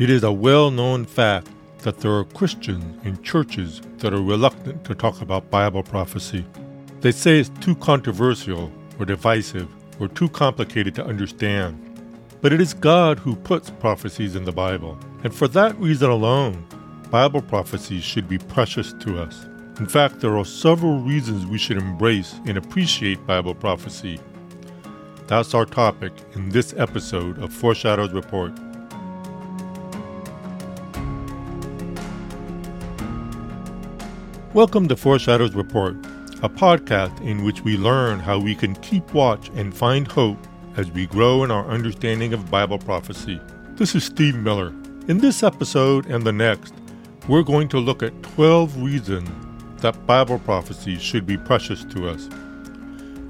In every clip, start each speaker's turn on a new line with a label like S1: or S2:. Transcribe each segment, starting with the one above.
S1: It is a well known fact that there are Christians in churches that are reluctant to talk about Bible prophecy. They say it's too controversial or divisive or too complicated to understand. But it is God who puts prophecies in the Bible, and for that reason alone, Bible prophecies should be precious to us. In fact, there are several reasons we should embrace and appreciate Bible prophecy. That's our topic in this episode of Foreshadows Report. Welcome to Foreshadows Report, a podcast in which we learn how we can keep watch and find hope as we grow in our understanding of Bible prophecy. This is Steve Miller. In this episode and the next, we're going to look at 12 reasons that Bible prophecy should be precious to us.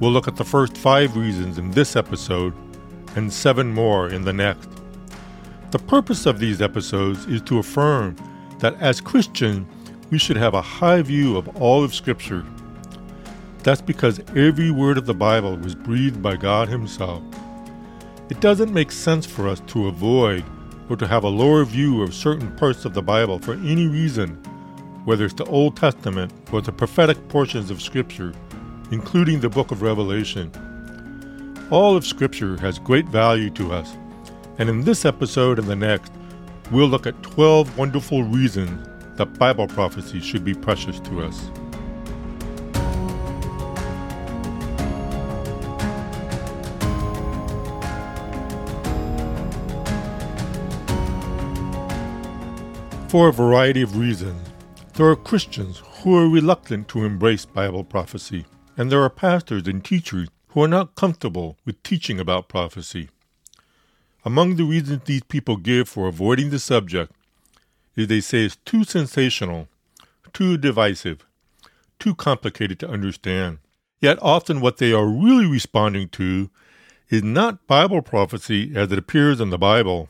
S1: We'll look at the first five reasons in this episode and seven more in the next. The purpose of these episodes is to affirm that as Christians, we should have a high view of all of Scripture. That's because every word of the Bible was breathed by God Himself. It doesn't make sense for us to avoid or to have a lower view of certain parts of the Bible for any reason, whether it's the Old Testament or the prophetic portions of Scripture, including the book of Revelation. All of Scripture has great value to us, and in this episode and the next, we'll look at 12 wonderful reasons that Bible prophecy should be precious to us. For a variety of reasons, there are Christians who are reluctant to embrace Bible prophecy, and there are pastors and teachers who are not comfortable with teaching about prophecy. Among the reasons these people give for avoiding the subject is they say it's too sensational, too divisive, too complicated to understand. Yet often what they are really responding to is not Bible prophecy as it appears in the Bible.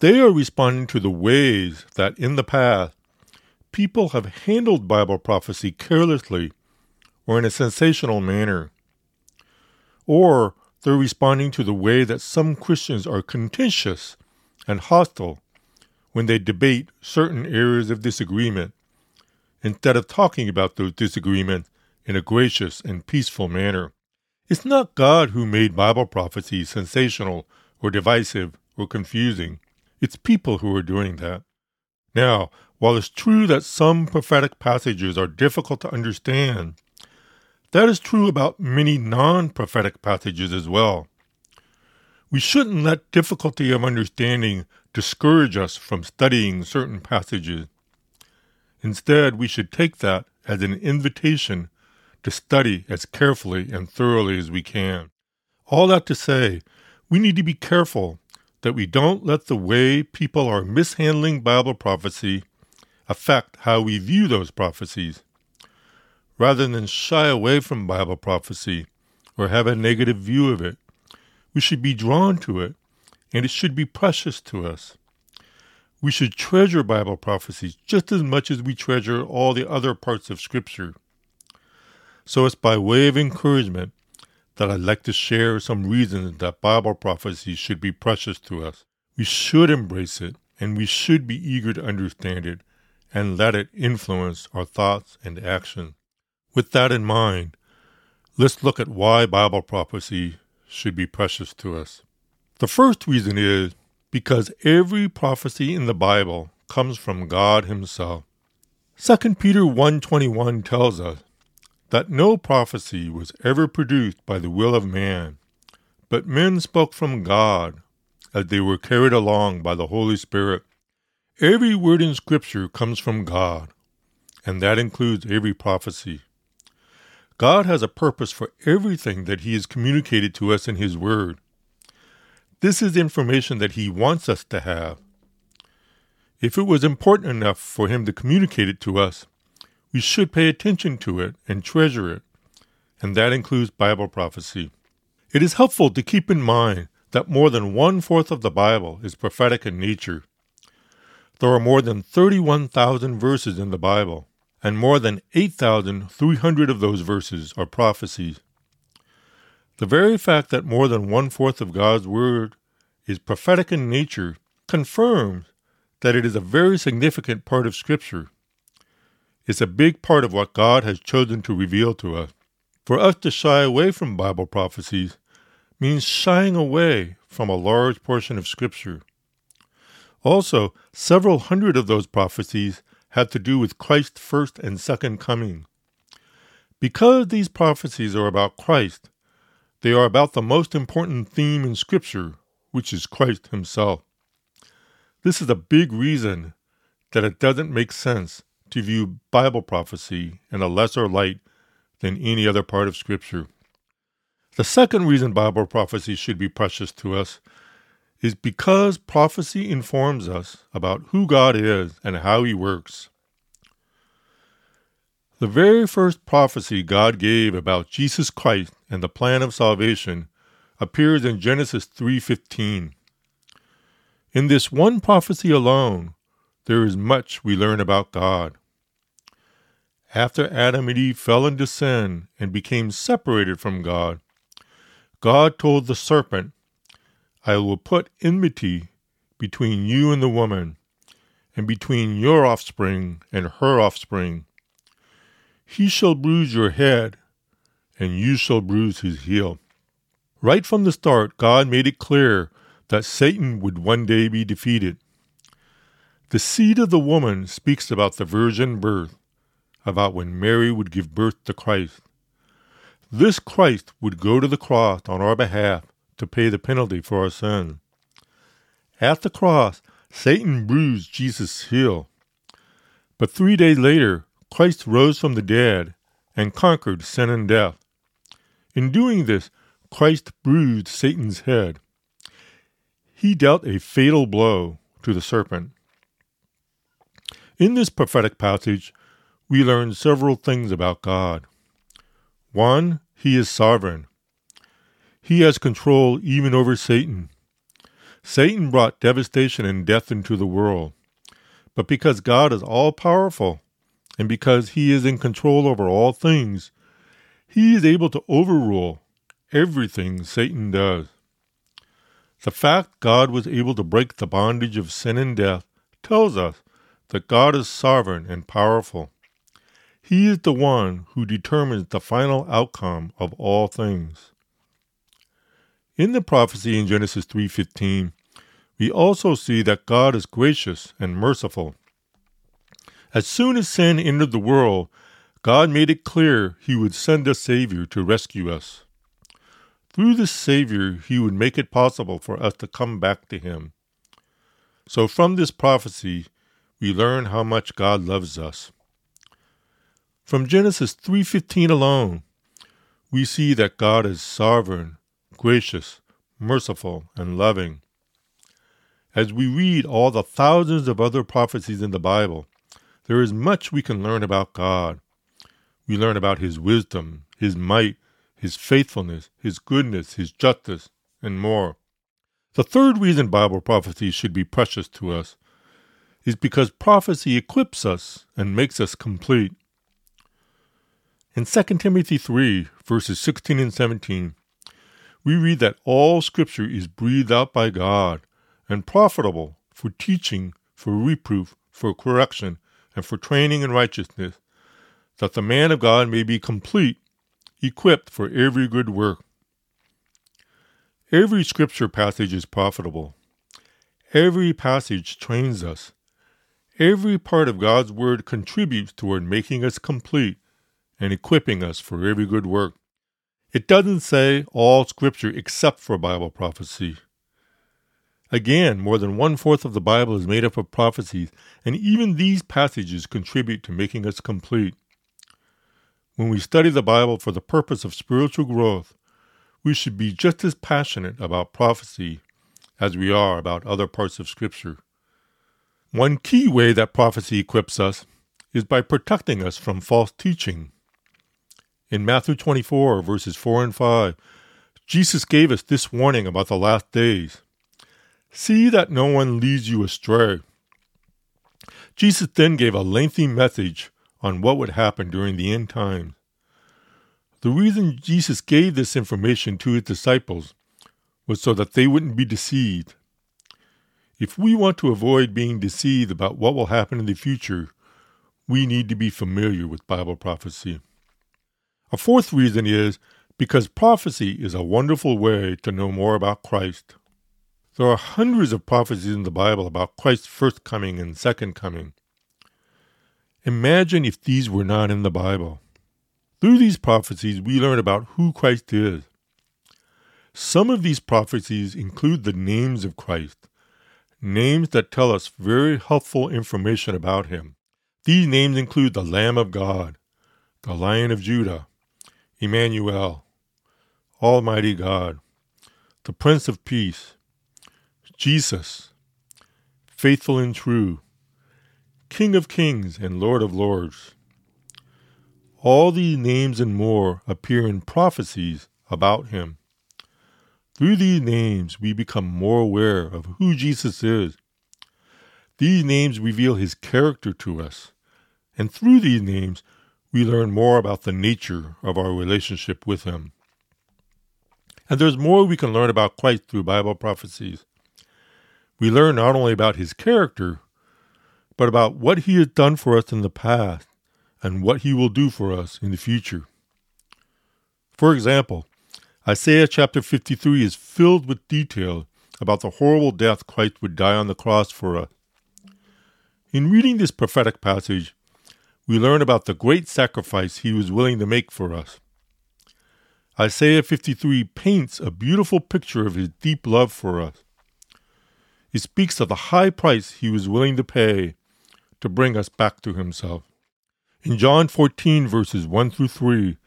S1: They are responding to the ways that in the past people have handled Bible prophecy carelessly or in a sensational manner. Or they're responding to the way that some Christians are contentious and hostile when they debate certain areas of disagreement, instead of talking about those disagreements in a gracious and peaceful manner. It's not God who made Bible prophecy sensational or divisive or confusing. It's people who are doing that. Now, while it's true that some prophetic passages are difficult to understand, that is true about many non prophetic passages as well. We shouldn't let difficulty of understanding discourage us from studying certain passages. Instead, we should take that as an invitation to study as carefully and thoroughly as we can. All that to say, we need to be careful that we don't let the way people are mishandling Bible prophecy affect how we view those prophecies. Rather than shy away from Bible prophecy or have a negative view of it, we should be drawn to it, and it should be precious to us. We should treasure Bible prophecies just as much as we treasure all the other parts of Scripture. So it's by way of encouragement that I'd like to share some reasons that Bible prophecy should be precious to us. We should embrace it, and we should be eager to understand it and let it influence our thoughts and action. With that in mind, let's look at why Bible prophecy should be precious to us. The first reason is because every prophecy in the Bible comes from God himself. 2 Peter 1:21 tells us that no prophecy was ever produced by the will of man, but men spoke from God as they were carried along by the Holy Spirit. Every word in Scripture comes from God, and that includes every prophecy. God has a purpose for everything that He has communicated to us in His Word. This is information that He wants us to have. If it was important enough for Him to communicate it to us, we should pay attention to it and treasure it, and that includes Bible prophecy. It is helpful to keep in mind that more than one fourth of the Bible is prophetic in nature. There are more than 31,000 verses in the Bible and more than 8,300 of those verses are prophecies. The very fact that more than one fourth of God's Word is prophetic in nature confirms that it is a very significant part of Scripture. It's a big part of what God has chosen to reveal to us. For us to shy away from Bible prophecies means shying away from a large portion of Scripture. Also, several hundred of those prophecies had to do with Christ's first and second coming. Because these prophecies are about Christ, they are about the most important theme in Scripture, which is Christ Himself. This is a big reason that it doesn't make sense to view Bible prophecy in a lesser light than any other part of Scripture. The second reason Bible prophecy should be precious to us is because prophecy informs us about who God is and how He works. The very first prophecy God gave about Jesus Christ and the plan of salvation appears in Genesis 3:15. In this one prophecy alone, there is much we learn about God. After Adam and Eve fell into sin and became separated from God, God told the serpent, I will put enmity between you and the woman, and between your offspring and her offspring. He shall bruise your head, and you shall bruise his heel. Right from the start, God made it clear that Satan would one day be defeated. The seed of the woman speaks about the virgin birth, about when Mary would give birth to Christ. This Christ would go to the cross on our behalf to pay the penalty for our sin. At the cross, Satan bruised Jesus' heel. But three days later, Christ rose from the dead and conquered sin and death. In doing this, Christ bruised Satan's head. He dealt a fatal blow to the serpent. In this prophetic passage, we learn several things about God. One, He is sovereign. He has control even over Satan. Satan brought devastation and death into the world. But because God is all powerful, and because he is in control over all things, he is able to overrule everything Satan does. The fact God was able to break the bondage of sin and death tells us that God is sovereign and powerful. He is the one who determines the final outcome of all things. In the prophecy in Genesis 3:15, we also see that God is gracious and merciful. As soon as sin entered the world, God made it clear He would send a Savior to rescue us. Through this Savior, He would make it possible for us to come back to Him. So from this prophecy, we learn how much God loves us. From Genesis 3:15 alone, we see that God is sovereign, gracious, merciful, and loving. As we read all the thousands of other prophecies in the Bible, there is much we can learn about God. We learn about His wisdom, His might, His faithfulness, His goodness, His justice, and more. The third reason Bible prophecy should be precious to us is because prophecy equips us and makes us complete. In 2 Timothy 3, verses 16 and 17, we read that all Scripture is breathed out by God and profitable for teaching, for reproof, for correction, and for training in righteousness, that the man of God may be complete, equipped for every good work. Every scripture passage is profitable. Every passage trains us. Every part of God's Word contributes toward making us complete and equipping us for every good work. It doesn't say all Scripture except for Bible prophecy. Again, more than one fourth of the Bible is made up of prophecies, and even these passages contribute to making us complete. When we study the Bible for the purpose of spiritual growth, we should be just as passionate about prophecy as we are about other parts of Scripture. One key way that prophecy equips us is by protecting us from false teaching. In Matthew 24, verses 4 and 5, Jesus gave us this warning about the last days. See that no one leads you astray. Jesus then gave a lengthy message on what would happen during the end times. The reason Jesus gave this information to his disciples was so that they wouldn't be deceived. If we want to avoid being deceived about what will happen in the future, we need to be familiar with Bible prophecy. A fourth reason is because prophecy is a wonderful way to know more about Christ. There are hundreds of prophecies in the Bible about Christ's first coming and second coming. Imagine if these were not in the Bible. Through these prophecies, we learn about who Christ is. Some of these prophecies include the names of Christ, names that tell us very helpful information about him. These names include the Lamb of God, the Lion of Judah, Emmanuel, Almighty God, the Prince of Peace, Jesus, faithful and true, King of kings and Lord of lords. All these names and more appear in prophecies about him. Through these names, we become more aware of who Jesus is. These names reveal his character to us, and through these names, we learn more about the nature of our relationship with him. And there's more we can learn about Christ through Bible prophecies. We learn not only about his character, but about what he has done for us in the past and what he will do for us in the future. For example, Isaiah chapter 53 is filled with detail about the horrible death Christ would die on the cross for us. In reading this prophetic passage, we learn about the great sacrifice he was willing to make for us. Isaiah 53 paints a beautiful picture of his deep love for us. He speaks of the high price he was willing to pay to bring us back to himself. In John 14, verses 1 through 3,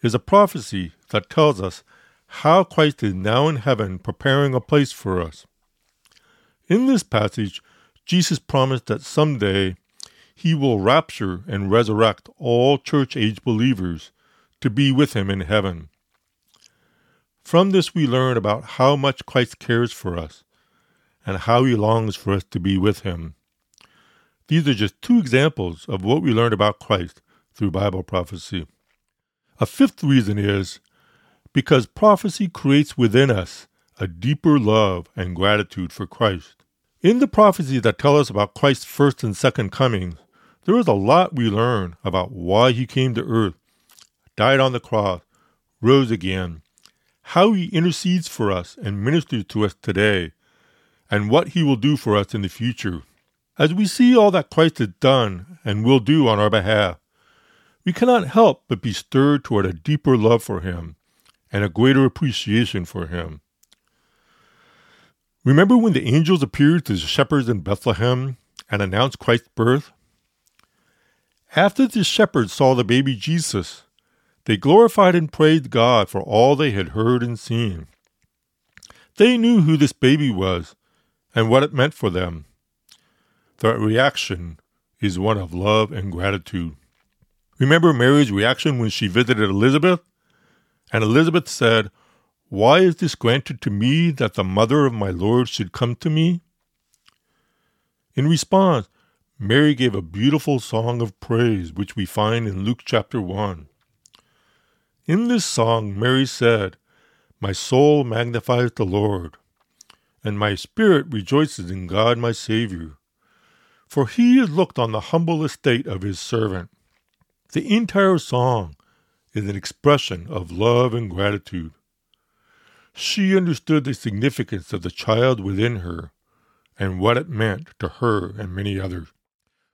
S1: is a prophecy that tells us how Christ is now in heaven preparing a place for us. In this passage, Jesus promised that someday he will rapture and resurrect all church age believers to be with him in heaven. From this, we learn about how much Christ cares for us and how he longs for us to be with him. These are just two examples of what we learned about Christ through Bible prophecy. A fifth reason is because prophecy creates within us a deeper love and gratitude for Christ. In the prophecies that tell us about Christ's first and second comings, there is a lot we learn about why he came to earth, died on the cross, rose again, how he intercedes for us and ministers to us today, and what he will do for us in the future. As we see all that Christ has done and will do on our behalf, we cannot help but be stirred toward a deeper love for him and a greater appreciation for him. Remember when the angels appeared to the shepherds in Bethlehem and announced Christ's birth? After the shepherds saw the baby Jesus, they glorified and praised God for all they had heard and seen. They knew who this baby was and what it meant for them. Their reaction is one of love and gratitude. Remember Mary's reaction when she visited Elizabeth? And Elizabeth said, Why is this granted to me that the mother of my Lord should come to me? In response, Mary gave a beautiful song of praise, which we find in Luke chapter 1. In this song, Mary said, My soul magnifies the Lord, and my spirit rejoices in God my Savior, for he has looked on the humble estate of his servant. The entire song is an expression of love and gratitude. She understood the significance of the child within her and what it meant to her and many others.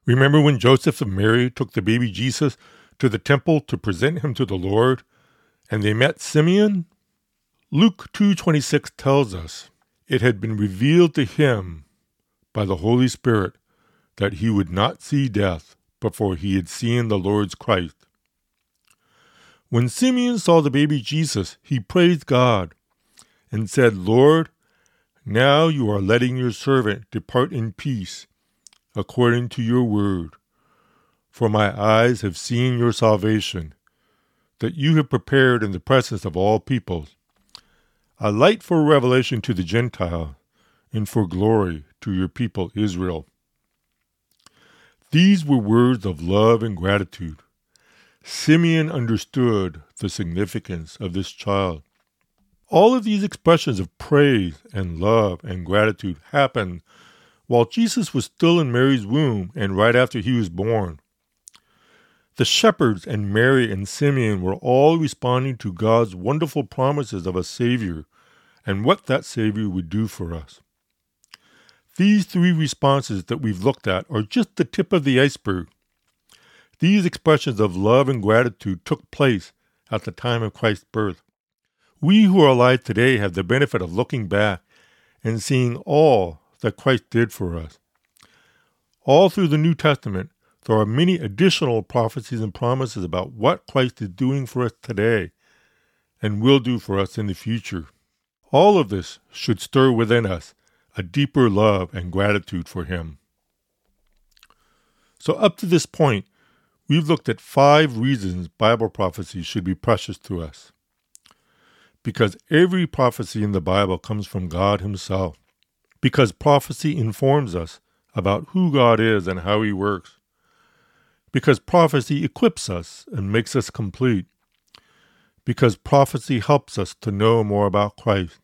S1: Remember when Joseph and Mary took the baby Jesus to the temple to present him to the Lord and they met Simeon? Luke 2:26 tells us it had been revealed to him by the Holy Spirit that he would not see death before he had seen the Lord's Christ. When Simeon saw the baby Jesus, he praised God and said, Lord, now you are letting your servant depart in peace, according to your word. For my eyes have seen your salvation that you have prepared in the presence of all peoples, a light for revelation to the Gentile, and for glory to your people Israel. These were words of love and gratitude. Simeon understood the significance of this child. All of these expressions of praise and love and gratitude happened while Jesus was still in Mary's womb and right after he was born. The shepherds and Mary and Simeon were all responding to God's wonderful promises of a Savior and what that Savior would do for us. These three responses that we've looked at are just the tip of the iceberg. These expressions of love and gratitude took place at the time of Christ's birth. We who are alive today have the benefit of looking back and seeing all that Christ did for us. All through the New Testament, there are many additional prophecies and promises about what Christ is doing for us today and will do for us in the future. All of this should stir within us a deeper love and gratitude for Him. So, up to this point, we've looked at five reasons Bible prophecy should be precious to us. Because every prophecy in the Bible comes from God Himself. Because prophecy informs us about who God is and how He works. Because prophecy equips us and makes us complete. Because prophecy helps us to know more about Christ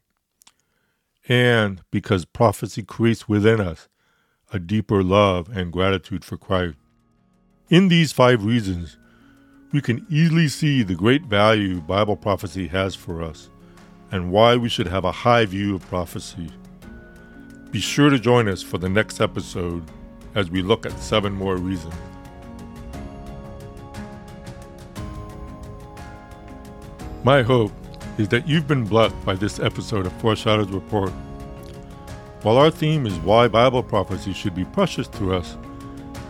S1: and because prophecy creates within us a deeper love and gratitude for Christ. In these five reasons, we can easily see the great value Bible prophecy has for us and why we should have a high view of prophecy. Be sure to join us for the next episode as we look at seven more reasons. My hope is that you've been blessed by this episode of Foreshadows Report. While our theme is why Bible prophecy should be precious to us,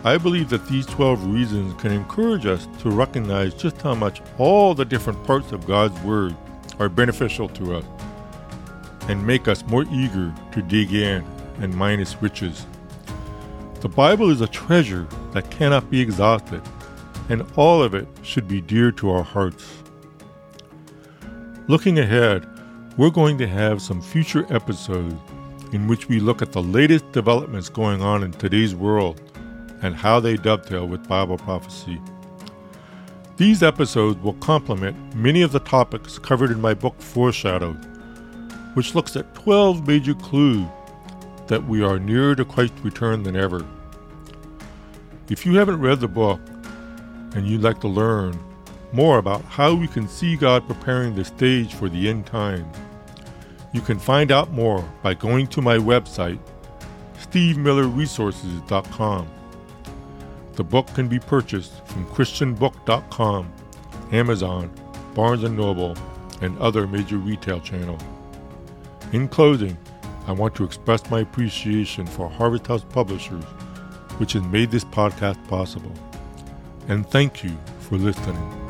S1: I believe that these 12 reasons can encourage us to recognize just how much all the different parts of God's Word are beneficial to us and make us more eager to dig in and minus riches. The Bible is a treasure that cannot be exhausted, and all of it should be dear to our hearts. Looking ahead, we're going to have some future episodes in which we look at the latest developments going on in today's world and how they dovetail with Bible prophecy. These episodes will complement many of the topics covered in my book Foreshadowed, which looks at 12 major clues that we are nearer to Christ's return than ever. If you haven't read the book and you'd like to learn more about how we can see God preparing the stage for the end time. You can find out more by going to my website, stevemillerresources.com. The book can be purchased from christianbook.com, Amazon, Barnes & Noble, and other major retail channels. In closing, I want to express my appreciation for Harvest House Publishers, which has made this podcast possible. And thank you for listening.